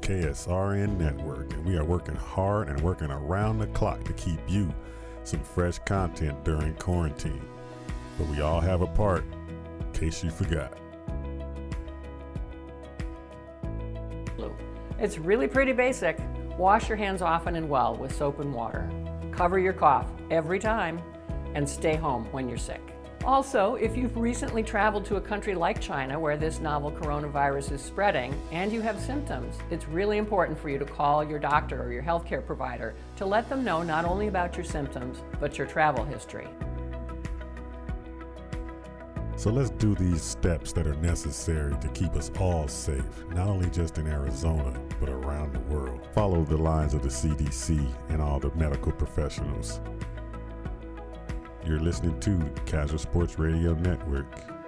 KSRN Network, and we are working hard and working around the clock to keep you some fresh content during quarantine. But we all have a part, in case you forgot. It's really pretty basic. Wash your hands often and well with soap and water. Cover your cough every time and stay home when you're sick. Also, if you've recently traveled to a country like China where this novel coronavirus is spreading and you have symptoms, it's really important for you to call your doctor or your healthcare provider to let them know not only about your symptoms, but your travel history. So let's do these steps that are necessary to keep us all safe, not only just in Arizona, but around the world. Follow the lines of the CDC and all the medical professionals. You're listening to Casual Sports Radio Network.